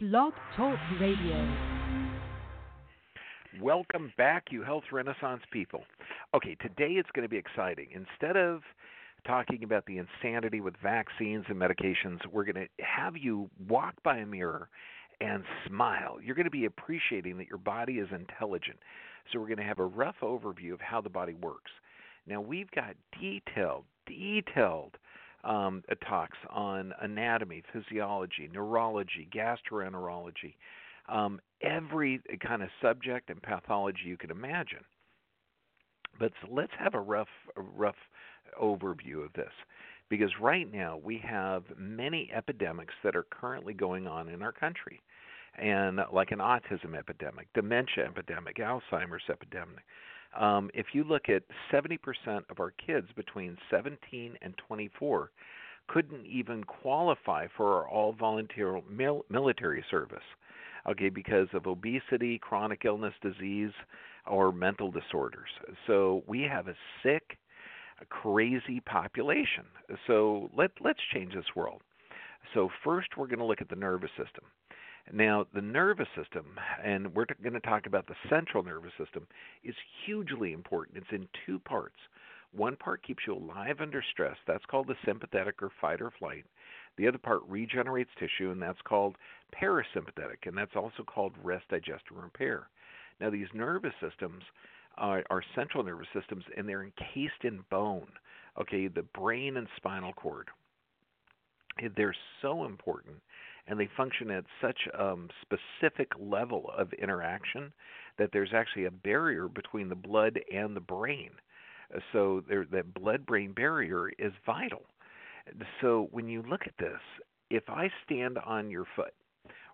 Blog Talk Radio. Welcome back, you health renaissance people. Okay, today it's going to be exciting. Instead of talking about the insanity with vaccines and medications, we're going to have you walk by a mirror and smile. You're going to be appreciating that your body is intelligent. So, we're going to have a rough overview of how the body works. Now, we've got detailed, detailed um, talks on anatomy, physiology, neurology, gastroenterology, um, every kind of subject and pathology you can imagine. But let's have a rough, a rough overview of this, because right now we have many epidemics that are currently going on in our country, and like an autism epidemic, dementia epidemic, Alzheimer's epidemic. Um, if you look at 70% of our kids between 17 and 24 couldn't even qualify for our all volunteer mil- military service okay, because of obesity, chronic illness, disease, or mental disorders. So we have a sick, crazy population. So let let's change this world. So first we're going to look at the nervous system. Now, the nervous system, and we're going to talk about the central nervous system, is hugely important. It's in two parts. One part keeps you alive under stress. That's called the sympathetic or fight or flight. The other part regenerates tissue, and that's called parasympathetic, and that's also called rest, digest, and repair. Now, these nervous systems are, are central nervous systems, and they're encased in bone. Okay, the brain and spinal cord. They're so important, and they function at such a um, specific level of interaction that there's actually a barrier between the blood and the brain. So there, that blood-brain barrier is vital. So when you look at this, if I stand on your foot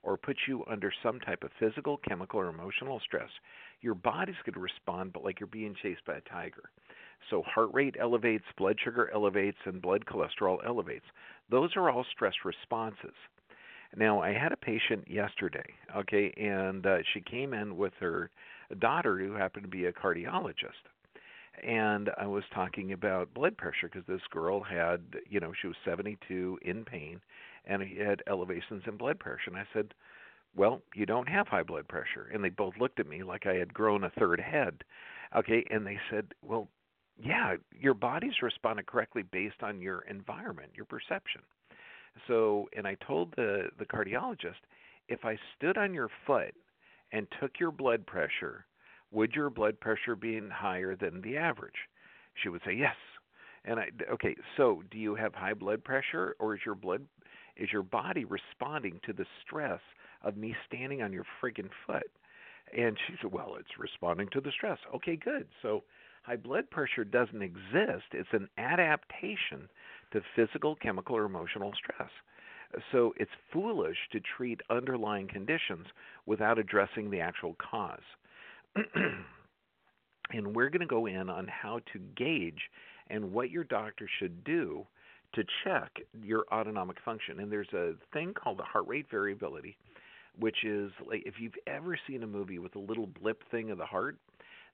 or put you under some type of physical, chemical, or emotional stress, your body's going to respond, but like you're being chased by a tiger. So heart rate elevates, blood sugar elevates, and blood cholesterol elevates. Those are all stress responses. Now, I had a patient yesterday, okay, and uh, she came in with her daughter who happened to be a cardiologist and I was talking about blood pressure because this girl had, you know, she was 72 in pain and had elevations in blood pressure. And I said, "Well, you don't have high blood pressure." And they both looked at me like I had grown a third head. Okay, and they said, "Well, yeah, your body's responding correctly based on your environment, your perception." So, and I told the the cardiologist, if I stood on your foot and took your blood pressure would your blood pressure be higher than the average? She would say yes. And I okay, so do you have high blood pressure or is your blood is your body responding to the stress of me standing on your friggin' foot? And she said, Well, it's responding to the stress. Okay, good. So high blood pressure doesn't exist. It's an adaptation to physical, chemical, or emotional stress. So it's foolish to treat underlying conditions without addressing the actual cause. and we're going to go in on how to gauge and what your doctor should do to check your autonomic function. And there's a thing called the heart rate variability, which is like if you've ever seen a movie with a little blip thing of the heart,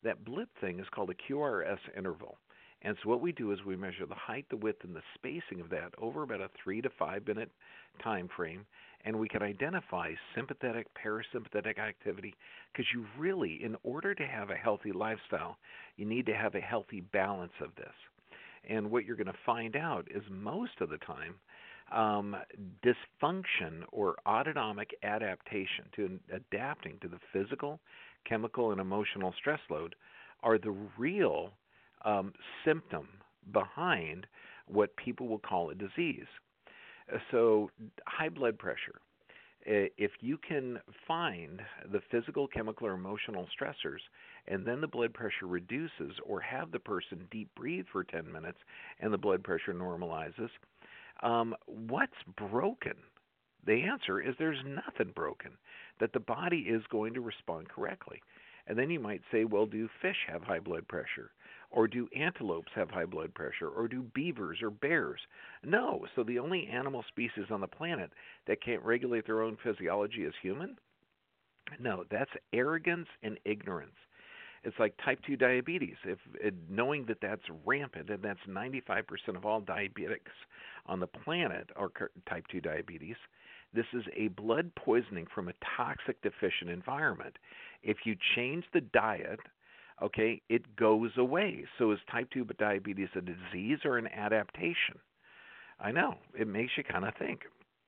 that blip thing is called a QRS interval. And so what we do is we measure the height, the width, and the spacing of that over about a three to five minute time frame, and we can identify sympathetic, parasympathetic activity because you really, in order to have a healthy lifestyle, you need to have a healthy balance of this. And what you're going to find out is most of the time, um, dysfunction or autonomic adaptation to adapting to the physical, chemical, and emotional stress load are the real um, symptom behind what people will call a disease. Uh, so, high blood pressure. If you can find the physical, chemical, or emotional stressors, and then the blood pressure reduces, or have the person deep breathe for 10 minutes and the blood pressure normalizes, um, what's broken? The answer is there's nothing broken, that the body is going to respond correctly. And then you might say, well, do fish have high blood pressure? Or do antelopes have high blood pressure? Or do beavers or bears? No. So the only animal species on the planet that can't regulate their own physiology is human? No, that's arrogance and ignorance. It's like type 2 diabetes. If knowing that that's rampant and that's 95% of all diabetics on the planet are type 2 diabetes, This is a blood poisoning from a toxic deficient environment. If you change the diet, okay, it goes away. So is type 2 diabetes a disease or an adaptation? I know, it makes you kind of think.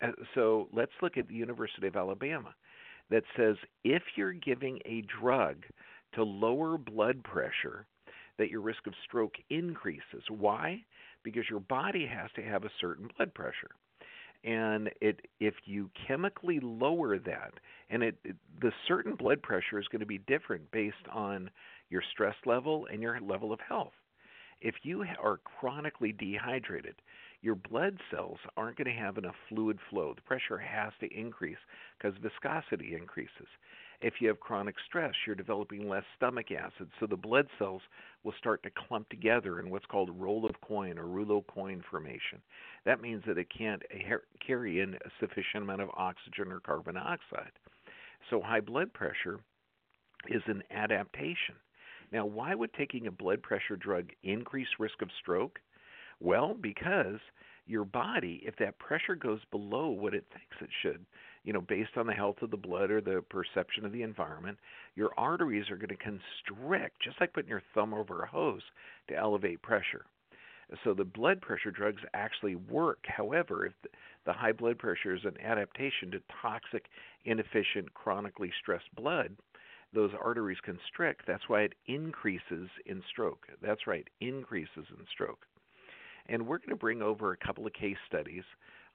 Uh, so let's look at the University of Alabama that says if you're giving a drug to lower blood pressure, that your risk of stroke increases. Why? Because your body has to have a certain blood pressure. And it, if you chemically lower that, and it, it the certain blood pressure is going to be different based on your stress level and your level of health. If you are chronically dehydrated, your blood cells aren't going to have enough fluid flow. The pressure has to increase because viscosity increases. If you have chronic stress, you're developing less stomach acid, so the blood cells will start to clump together in what's called roll of coin or rouleau coin formation. That means that it can't carry in a sufficient amount of oxygen or carbon dioxide. So high blood pressure is an adaptation. Now, why would taking a blood pressure drug increase risk of stroke? Well, because your body, if that pressure goes below what it thinks it should, you know, based on the health of the blood or the perception of the environment, your arteries are going to constrict, just like putting your thumb over a hose to elevate pressure. So the blood pressure drugs actually work. However, if the high blood pressure is an adaptation to toxic, inefficient, chronically stressed blood, those arteries constrict. That's why it increases in stroke. That's right, increases in stroke. And we're going to bring over a couple of case studies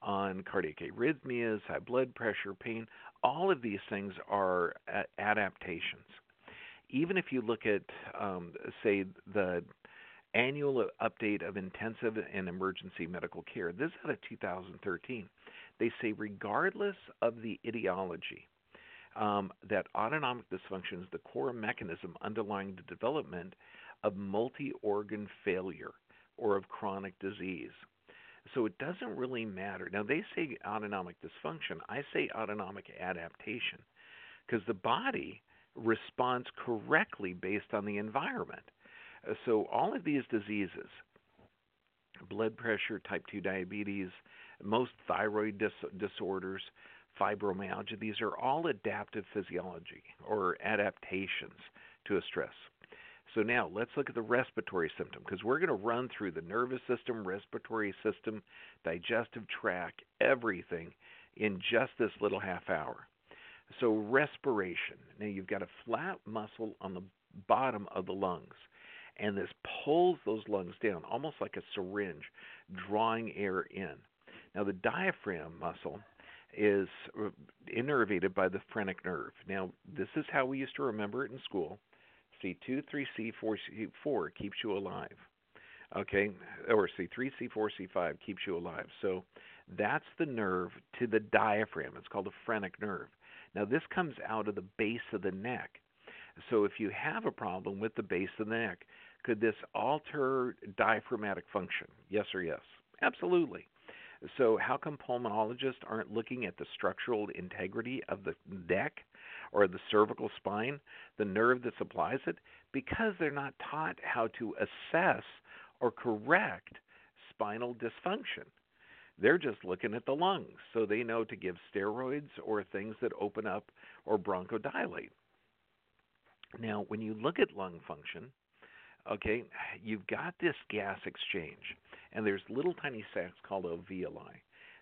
on cardiac arrhythmias, high blood pressure, pain. All of these things are adaptations. Even if you look at, um, say, the annual update of intensive and emergency medical care, this is out of 2013. They say, regardless of the etiology, um, that autonomic dysfunction is the core mechanism underlying the development of multi organ failure or of chronic disease. So it doesn't really matter. Now, they say autonomic dysfunction. I say autonomic adaptation because the body responds correctly based on the environment. Uh, so all of these diseases, blood pressure, type 2 diabetes, most thyroid dis- disorders, fibromyalgia, these are all adaptive physiology or adaptations to a stress. So now let's look at the respiratory symptom because we're going to run through the nervous system, respiratory system, digestive tract, everything in just this little half hour. So respiration. Now you've got a flat muscle on the bottom of the lungs and this pulls those lungs down almost like a syringe drawing air in. Now the diaphragm muscle is uh, innervated by the phrenic nerve. Now this is how we used to remember it in school. C2, 3C, 4, C4 keeps you alive. Okay, or C3, C4, C5 keeps you alive. So that's the nerve to the diaphragm. It's called a phrenic nerve. Now, this comes out of the base of the neck. So if you have a problem with the base of the neck, could this alter diaphragmatic function? Yes or yes? Absolutely. So, how come pulmonologists aren't looking at the structural integrity of the neck or the cervical spine, the nerve that supplies it, because they're not taught how to assess or correct spinal dysfunction. They're just looking at the lungs, so they know to give steroids or things that open up or bronchodilate. Now, when you look at lung function, okay, you've got this gas exchange, and there's little tiny sacs called alveoli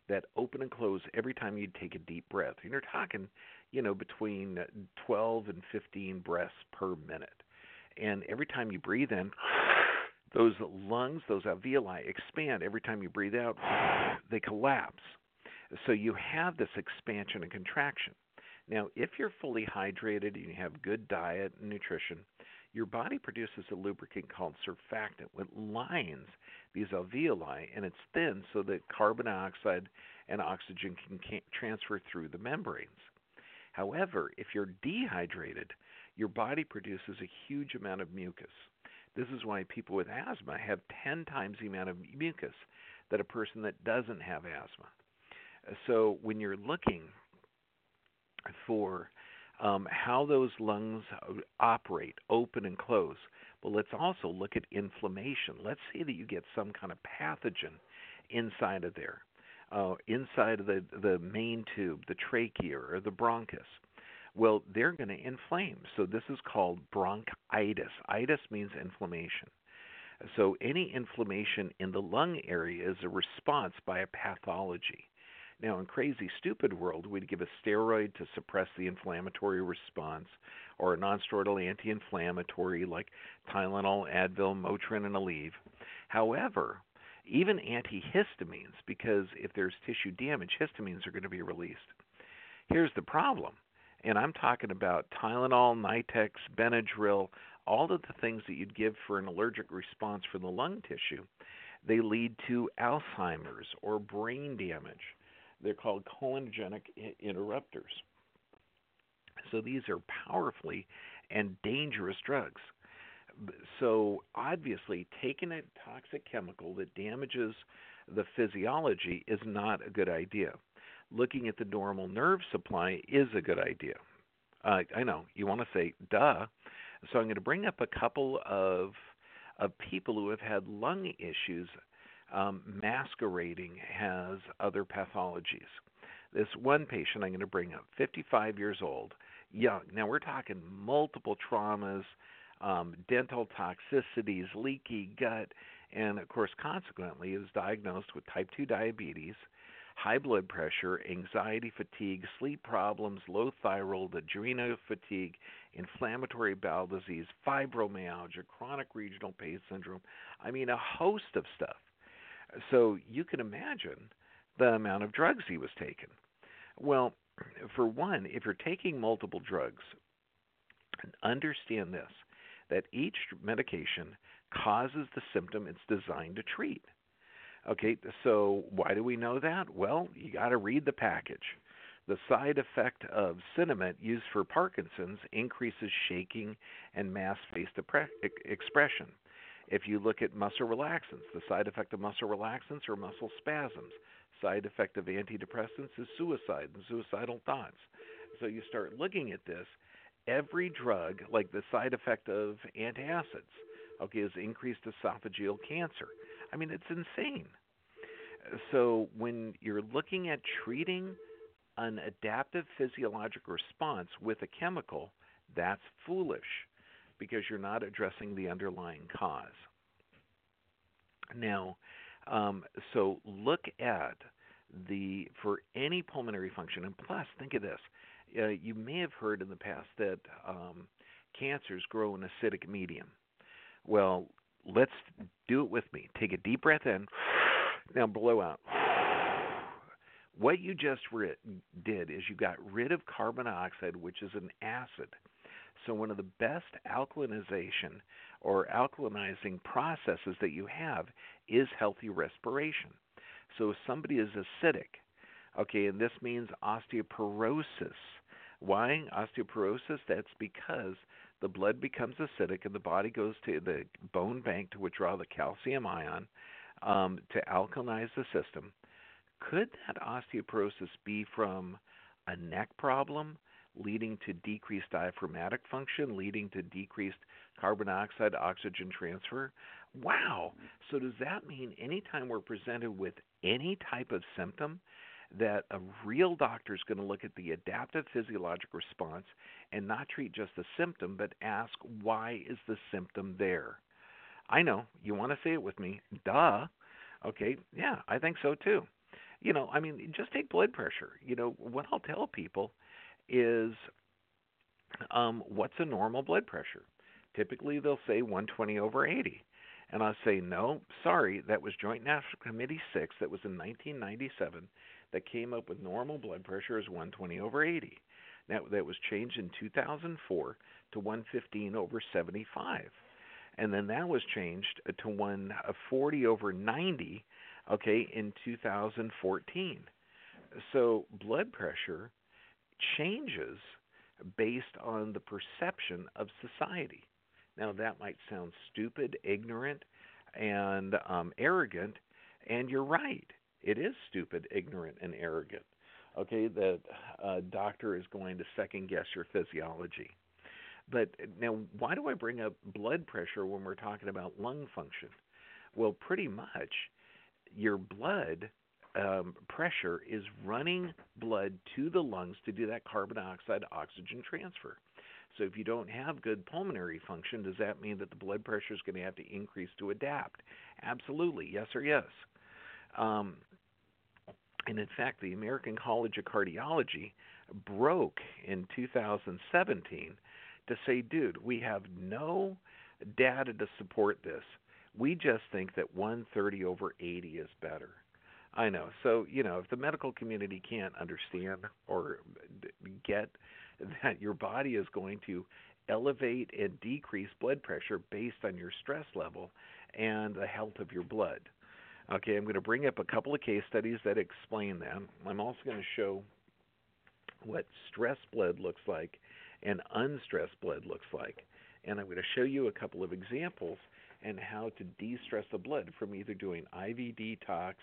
that open and close every time you take a deep breath. And you're talking you know, between 12 and 15 breaths per minute. And every time you breathe in, those lungs, those alveoli expand. Every time you breathe out, they collapse. So you have this expansion and contraction. Now, if you're fully hydrated and you have good diet and nutrition, your body produces a lubricant called surfactant, which lines these alveoli, and it's thin so that carbon dioxide and oxygen can transfer through the membranes. However, if you're dehydrated, your body produces a huge amount of mucus. This is why people with asthma have 10 times the amount of mucus that a person that doesn't have asthma. So when you're looking for um, how those lungs operate, open and close, But let's also look at inflammation. Let's say that you get some kind of pathogen inside of there. uh, inside of the the main tube, the trachea or the bronchus. Well, they're going to inflame. So this is called bronchitis. Itis means inflammation. So any inflammation in the lung area is a response by a pathology. Now, in crazy stupid world, we'd give a steroid to suppress the inflammatory response, or a nonsteroidal anti-inflammatory like Tylenol, Advil, Motrin, and Aleve. However, even antihistamines, because if there's tissue damage, histamines are going to be released. Here's the problem, and I'm talking about Tylenol, Nitex, Benadryl, all of the things that you'd give for an allergic response for the lung tissue. They lead to Alzheimer's or brain damage. They're called cholinergic interrupters. So these are powerfully and dangerous drugs. So obviously, taking a toxic chemical that damages the physiology is not a good idea. Looking at the normal nerve supply is a good idea. Uh, I know you want to say, "Duh." So I'm going to bring up a couple of of people who have had lung issues um, masquerading as other pathologies. This one patient I'm going to bring up, 55 years old, young. Now we're talking multiple traumas, um, dental toxicities, leaky gut, and of course, consequently, is diagnosed with type 2 diabetes, high blood pressure, anxiety, fatigue, sleep problems, low thyroid, adrenal fatigue, inflammatory bowel disease, fibromyalgia, chronic regional pain syndrome. I mean, a host of stuff. So you can imagine the amount of drugs he was taking. Well, for one, if you're taking multiple drugs, understand this that each medication causes the symptom it's designed to treat. Okay, so why do we know that? Well, you got to read the package. The side effect of Sinemet used for Parkinson's increases shaking and mass face expression. If you look at muscle relaxants, the side effect of muscle relaxants are muscle spasms. Side effect of antidepressants is suicide and suicidal thoughts. So you start looking at this. Every drug, like the side effect of antacids, okay, is increased esophageal cancer. I mean, it's insane. So when you're looking at treating an adaptive physiologic response with a chemical, that's foolish because you're not addressing the underlying cause. Now, um, so look at the for any pulmonary function, and plus think of this: uh, you may have heard in the past that um, cancers grow in acidic medium. Well, let's do it with me. Take a deep breath in. Now blow out. What you just re- did is you got rid of carbon dioxide, which is an acid. So, one of the best alkalinization or alkalinizing processes that you have is healthy respiration. So, if somebody is acidic, okay, and this means osteoporosis. Why osteoporosis? That's because the blood becomes acidic and the body goes to the bone bank to withdraw the calcium ion um, to alkalinize the system. Could that osteoporosis be from a neck problem? Leading to decreased diaphragmatic function, leading to decreased carbon dioxide oxygen transfer. Wow. Mm-hmm. So, does that mean anytime we're presented with any type of symptom, that a real doctor is going to look at the adaptive physiologic response and not treat just the symptom, but ask why is the symptom there? I know you want to say it with me. Duh. Okay, yeah, I think so too. You know, I mean, just take blood pressure. You know, what I'll tell people is um, what's a normal blood pressure? Typically, they'll say 120 over 80. And I'll say, no, sorry, that was Joint National Committee 6, that was in 1997, that came up with normal blood pressure as 120 over 80. Now, that was changed in 2004 to 115 over 75. And then that was changed to 140 over 90, okay, in 2014. So blood pressure changes based on the perception of society. Now, that might sound stupid, ignorant, and um, arrogant, and you're right. It is stupid, ignorant, and arrogant. Okay, that a doctor is going to second guess your physiology. But now, why do I bring up blood pressure when we're talking about lung function? Well, pretty much your blood um, pressure is running blood to the lungs to do that carbon dioxide oxygen transfer. So if you don't have good pulmonary function, does that mean that the blood pressure is going to have to increase to adapt? Absolutely, yes or yes. Um, and in fact, the American College of Cardiology broke in 2017 to say, dude, we have no data to support this. We just think that 130 over 80 is better. I know. So, you know, if the medical community can't understand or get that your body is going to elevate and decrease blood pressure based on your stress level and the health of your blood. Okay, I'm going to bring up a couple of case studies that explain that. I'm also going to show what stress blood looks like and unstressed blood looks like. And I'm going to show you a couple of examples and how to de-stress the blood from either doing IV detox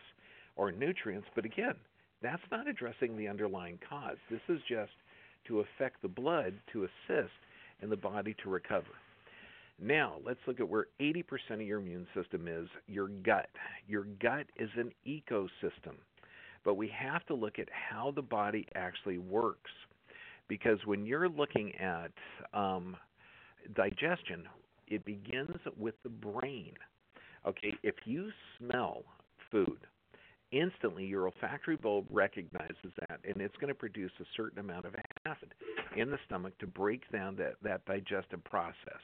or nutrients. But again, that's not addressing the underlying cause. This is just to affect the blood to assist in the body to recover. Now, let's look at where 80% of your immune system is your gut. Your gut is an ecosystem, but we have to look at how the body actually works. Because when you're looking at um, digestion, it begins with the brain. Okay, if you smell food, instantly your olfactory bulb recognizes that and it's going to produce a certain amount of acid in the stomach to break down that, that digestive process.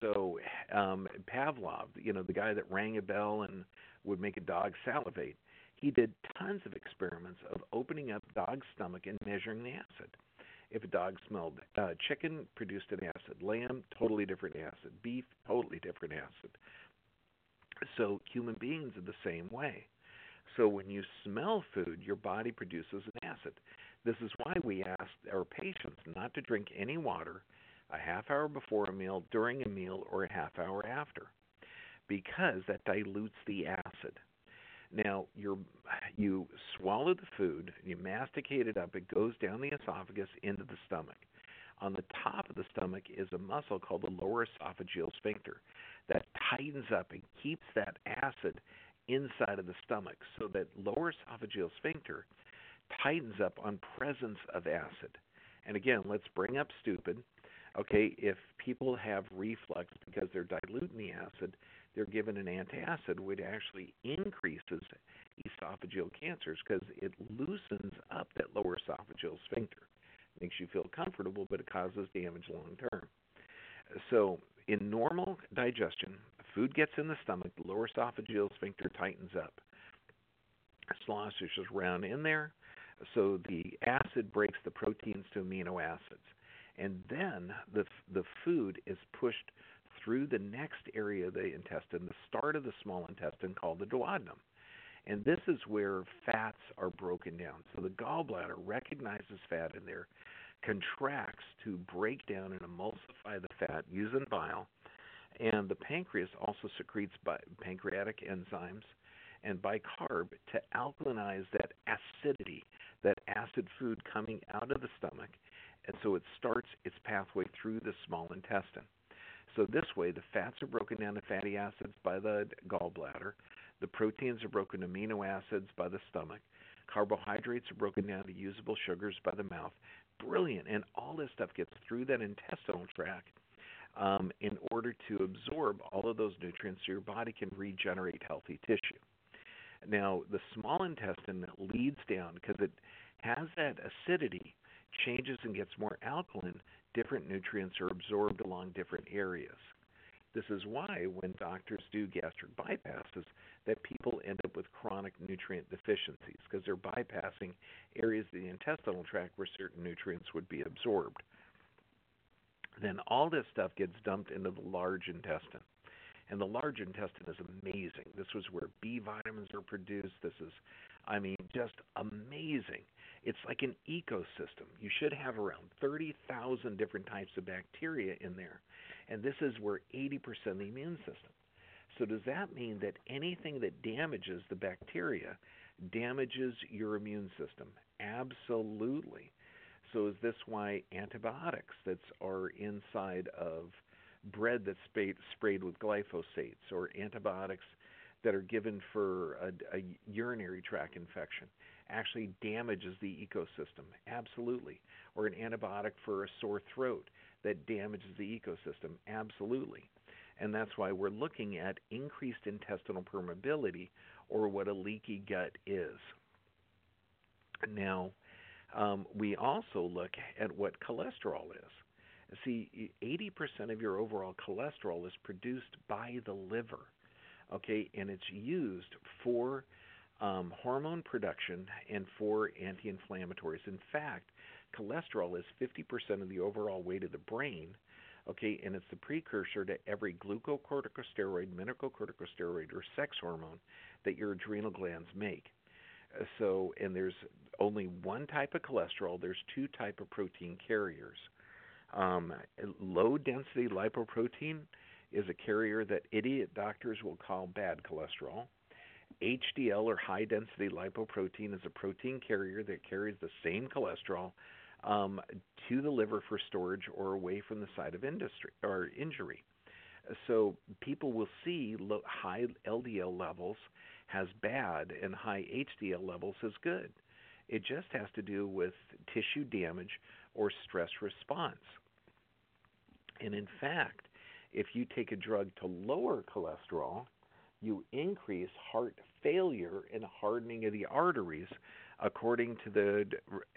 So um, Pavlov, you know, the guy that rang a bell and would make a dog salivate, he did tons of experiments of opening up dog's stomach and measuring the acid. If a dog smelled uh, chicken, produced an acid. Lamb, totally different acid. Beef, totally different acid. So human beings are the same way. So when you smell food, your body produces an acid. This is why we ask our patients not to drink any water a half hour before a meal, during a meal, or a half hour after, because that dilutes the acid. Now, you you swallow the food, you masticate it up, it goes down the esophagus into the stomach. On the top of the stomach is a muscle called the lower esophageal sphincter that tightens up and keeps that acid inside of the stomach so that lower esophageal sphincter tightens up on presence of acid. And again, let's bring up stupid. Okay, if people have reflux because they're diluting the acid, they're given an antacid, which actually increases esophageal cancers because it loosens up that lower esophageal sphincter. Makes you feel comfortable, but it causes damage long term. So, in normal digestion, food gets in the stomach, the lower esophageal sphincter tightens up. Sloshes around in there, so the acid breaks the proteins to amino acids, and then the the food is pushed through the next area of the intestine, the start of the small intestine called the duodenum. And this is where fats are broken down. So the gallbladder recognizes fat in there, contracts to break down and emulsify the fat using bile, and the pancreas also secretes pancreatic enzymes and bicarb to alkalinize that acidity, that acid food coming out of the stomach. And so it starts its pathway through the small intestine. So this way, the fats are broken down to fatty acids by the gallbladder. The proteins are broken to amino acids by the stomach. Carbohydrates are broken down to usable sugars by the mouth. Brilliant. And all this stuff gets through that intestinal tract um, in order to absorb all of those nutrients so your body can regenerate healthy tissue. Now, the small intestine leads down because it has that acidity, changes and gets more alkaline, different nutrients are absorbed along different areas. This is why when doctors do gastric bypasses, that people end up with chronic nutrient deficiencies because they're bypassing areas of the intestinal tract where certain nutrients would be absorbed then all this stuff gets dumped into the large intestine. And the large intestine is amazing. This was where B vitamins are produced. This is, I mean, just amazing. It's like an ecosystem. You should have around 30,000 different types of bacteria in there. And this is where 80% of the immune system. So, does that mean that anything that damages the bacteria damages your immune system? Absolutely. So is this why antibiotics that are inside of bread that's sprayed, with glyphosates or antibiotics that are given for a, a urinary tract infection actually damages the ecosystem. Absolutely. Or an antibiotic for a sore throat that damages the ecosystem. Absolutely. And that's why we're looking at increased intestinal permeability or what a leaky gut is. Now, um, we also look at what cholesterol is. See, 80% of your overall cholesterol is produced by the liver, okay, and it's used for um, hormone production and for anti inflammatories. In fact, cholesterol is 50% of the overall weight of the brain, okay, and it's the precursor to every glucocorticosteroid, mineralocorticosteroid, or sex hormone that your adrenal glands make. So, and there's only one type of cholesterol. There's two type of protein carriers. Um, low density lipoprotein is a carrier that idiot doctors will call bad cholesterol. HDL or high density lipoprotein is a protein carrier that carries the same cholesterol um, to the liver for storage or away from the site of industry or injury. So people will see high LDL levels has bad and high HDL levels as good. It just has to do with tissue damage or stress response. And in fact, if you take a drug to lower cholesterol, you increase heart failure and hardening of the arteries according to the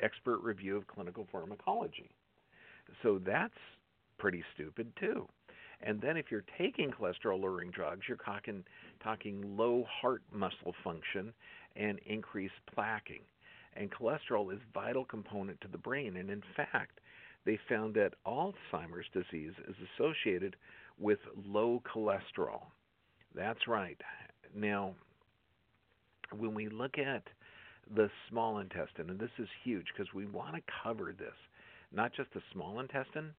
expert review of clinical pharmacology. So that's pretty stupid too. And then if you're taking cholesterol lowering drugs, you're talking, talking low heart muscle function and increased plaquing. And cholesterol is vital component to the brain. And in fact, they found that Alzheimer's disease is associated with low cholesterol. That's right. Now, when we look at the small intestine, and this is huge because we want to cover this, not just the small intestine,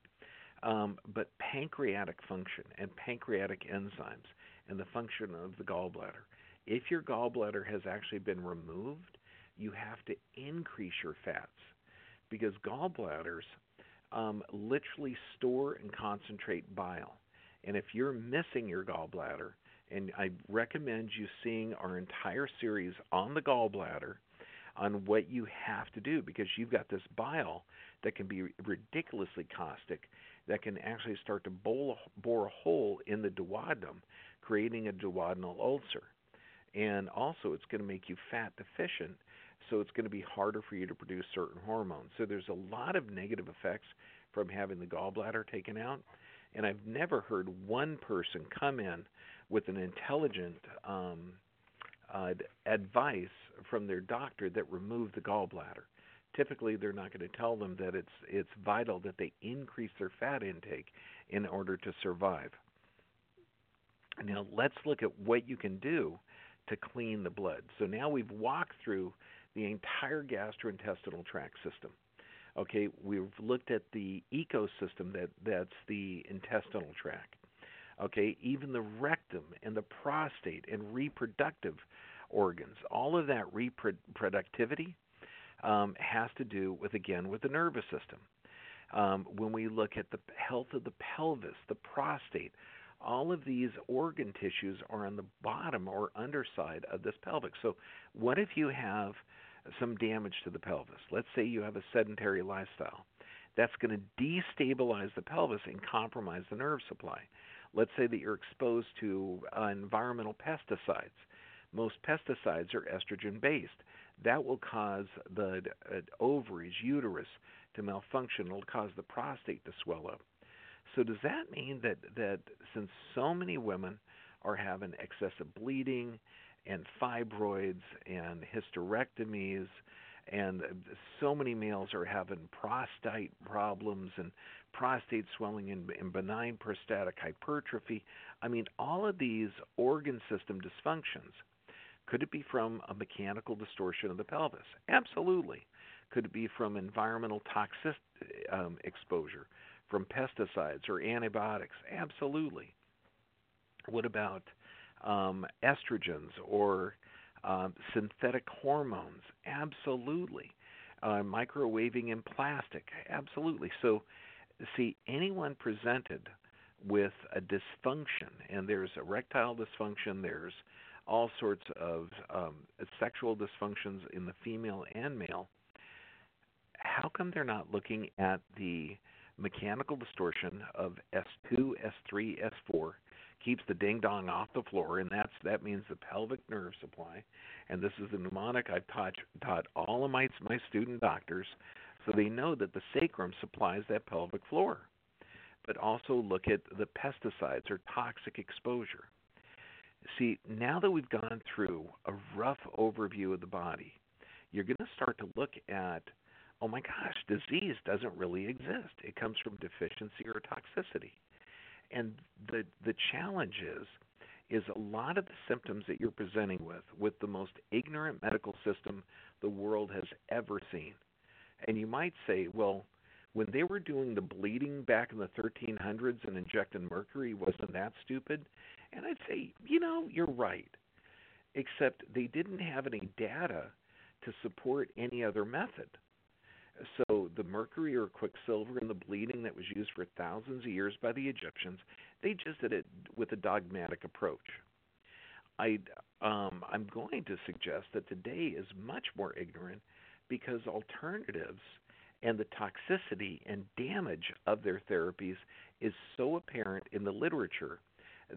um, but pancreatic function and pancreatic enzymes and the function of the gallbladder. If your gallbladder has actually been removed, you have to increase your fats because gallbladders um, literally store and concentrate bile. And if you're missing your gallbladder, and I recommend you seeing our entire series on the gallbladder on what you have to do because you've got this bile that can be ridiculously caustic that can actually start to bore a hole in the duodenum, creating a duodenal ulcer. And also, it's going to make you fat deficient, so it's going to be harder for you to produce certain hormones. So, there's a lot of negative effects from having the gallbladder taken out. And I've never heard one person come in with an intelligent um, uh, advice from their doctor that removed the gallbladder. Typically, they're not going to tell them that it's it's vital that they increase their fat intake in order to survive. Now, let's look at what you can do to clean the blood. So now we've walked through the entire gastrointestinal tract system. Okay, we've looked at the ecosystem that that's the intestinal tract. Okay, even the rectum and the prostate and reproductive organs, all of that reproductivity um, has to do with again with the nervous system. Um, when we look at the health of the pelvis, the prostate, all of these organ tissues are on the bottom or underside of this pelvic. So, what if you have some damage to the pelvis? Let's say you have a sedentary lifestyle. That's going to destabilize the pelvis and compromise the nerve supply. Let's say that you're exposed to uh, environmental pesticides. Most pesticides are estrogen based. That will cause the uh, ovaries, uterus to malfunction. It'll cause the prostate to swell up. So does that mean that that since so many women are having excessive bleeding and fibroids and hysterectomies and so many males are having prostate problems and prostate swelling and, and benign prostatic hypertrophy. I mean, all of these organ system dysfunctions. Could it be from a mechanical distortion of the pelvis? Absolutely. Could it be from environmental toxic um, exposure, from pesticides or antibiotics? Absolutely. What about um, estrogens or um, synthetic hormones? Absolutely. Uh, microwaving in plastic? Absolutely. So see anyone presented with a dysfunction, and there's erectile dysfunction, there's all sorts of um, sexual dysfunctions in the female and male. How come they're not looking at the mechanical distortion of S2, S3, S4 keeps the ding dong off the floor, and that's that means the pelvic nerve supply. And this is the mnemonic I've taught taught all of my my student doctors, so they know that the sacrum supplies that pelvic floor. But also look at the pesticides or toxic exposure. See, now that we've gone through a rough overview of the body, you're going to start to look at oh my gosh, disease doesn't really exist. It comes from deficiency or toxicity. And the the challenge is is a lot of the symptoms that you're presenting with with the most ignorant medical system the world has ever seen. And you might say, well, when they were doing the bleeding back in the 1300s and injecting mercury, wasn't that stupid? And I'd say, you know, you're right. Except they didn't have any data to support any other method. So the mercury or quicksilver in the bleeding that was used for thousands of years by the Egyptians, they just did it with a dogmatic approach. I um, I'm going to suggest that today is much more ignorant because alternatives and the toxicity and damage of their therapies is so apparent in the literature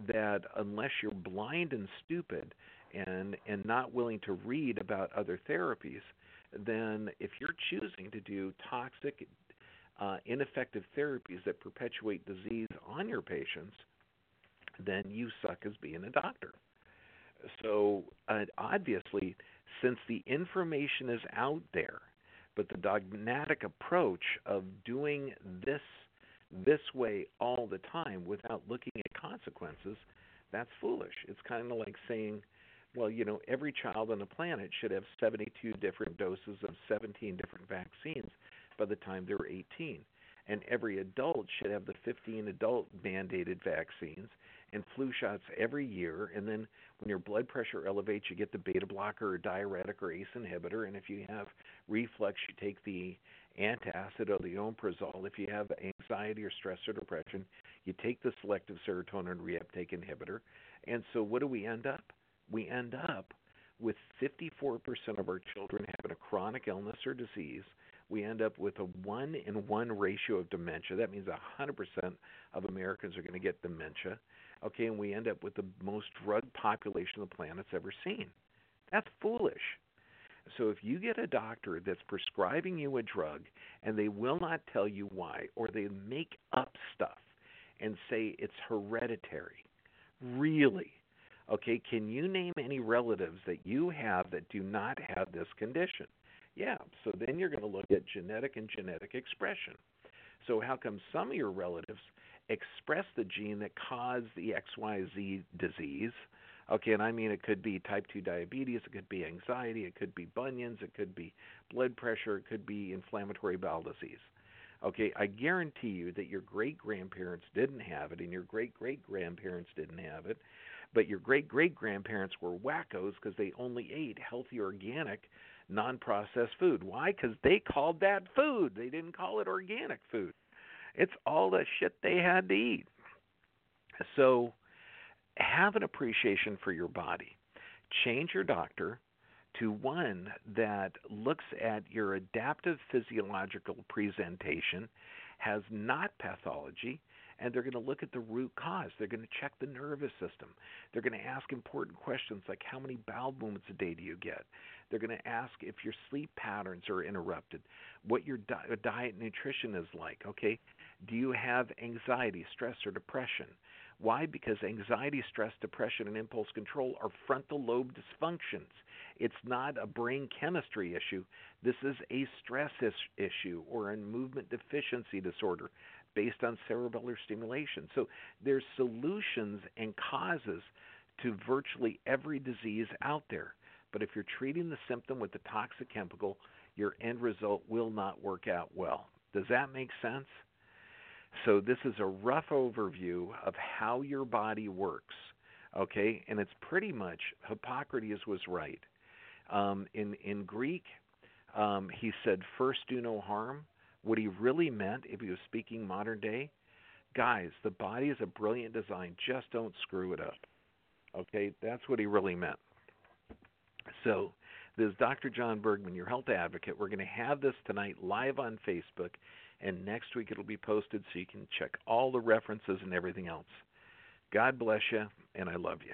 that unless you're blind and stupid and and not willing to read about other therapies, then if you're choosing to do toxic, uh, ineffective therapies that perpetuate disease on your patients, then you suck as being a doctor. So uh, obviously, since the information is out there, but the dogmatic approach of doing this this way all the time without looking at consequences, that's foolish. It's kind of like saying, well, you know, every child on the planet should have 72 different doses of 17 different vaccines by the time they're 18. And every adult should have the 15 adult mandated vaccines and flu shots every year. And then when your blood pressure elevates, you get the beta blocker or diuretic or ACE inhibitor. And if you have reflux, you take the antacid or the omeprazole. If you have anxiety or stress or depression, you take the selective serotonin reuptake inhibitor. And so what do we end up? we end up with 54% of our children having a chronic illness or disease. We end up with a 1 in 1 ratio of dementia. That means 100% of Americans are going to get dementia. Okay, and we end up with the most drug population the planet's ever seen. That's foolish. So if you get a doctor that's prescribing you a drug and they will not tell you why, or they make up stuff and say it's hereditary, really, Okay, can you name any relatives that you have that do not have this condition? Yeah, so then you're going to look at genetic and genetic expression. So, how come some of your relatives express the gene that caused the XYZ disease? Okay, and I mean it could be type 2 diabetes, it could be anxiety, it could be bunions, it could be blood pressure, it could be inflammatory bowel disease. Okay, I guarantee you that your great grandparents didn't have it and your great great grandparents didn't have it but your great great grandparents were wackos because they only ate healthy, organic, non processed food. Why? Because they called that food. They didn't call it organic food. It's all the shit they had to eat. So have an appreciation for your body. Change your doctor to one that looks at your adaptive physiological presentation, has not pathology, and they're going to look at the root cause. They're going to check the nervous system. They're going to ask important questions like how many bowel movements a day do you get? They're going to ask if your sleep patterns are interrupted, what your di- diet and nutrition is like. Okay, do you have anxiety, stress, or depression? Why? Because anxiety, stress, depression, and impulse control are frontal lobe dysfunctions. It's not a brain chemistry issue. This is a stress is- issue or a movement deficiency disorder based on cerebellar stimulation. So there's solutions and causes to virtually every disease out there. But if you're treating the symptom with the toxic chemical, your end result will not work out well. Does that make sense? So this is a rough overview of how your body works. Okay, and it's pretty much Hippocrates was right. Um, in in Greek, um, he said, "First do no harm." What he really meant, if he was speaking modern day, guys, the body is a brilliant design. Just don't screw it up. Okay, that's what he really meant. So, this is Dr. John Bergman, your health advocate. We're going to have this tonight live on Facebook, and next week it'll be posted so you can check all the references and everything else. God bless you, and I love you.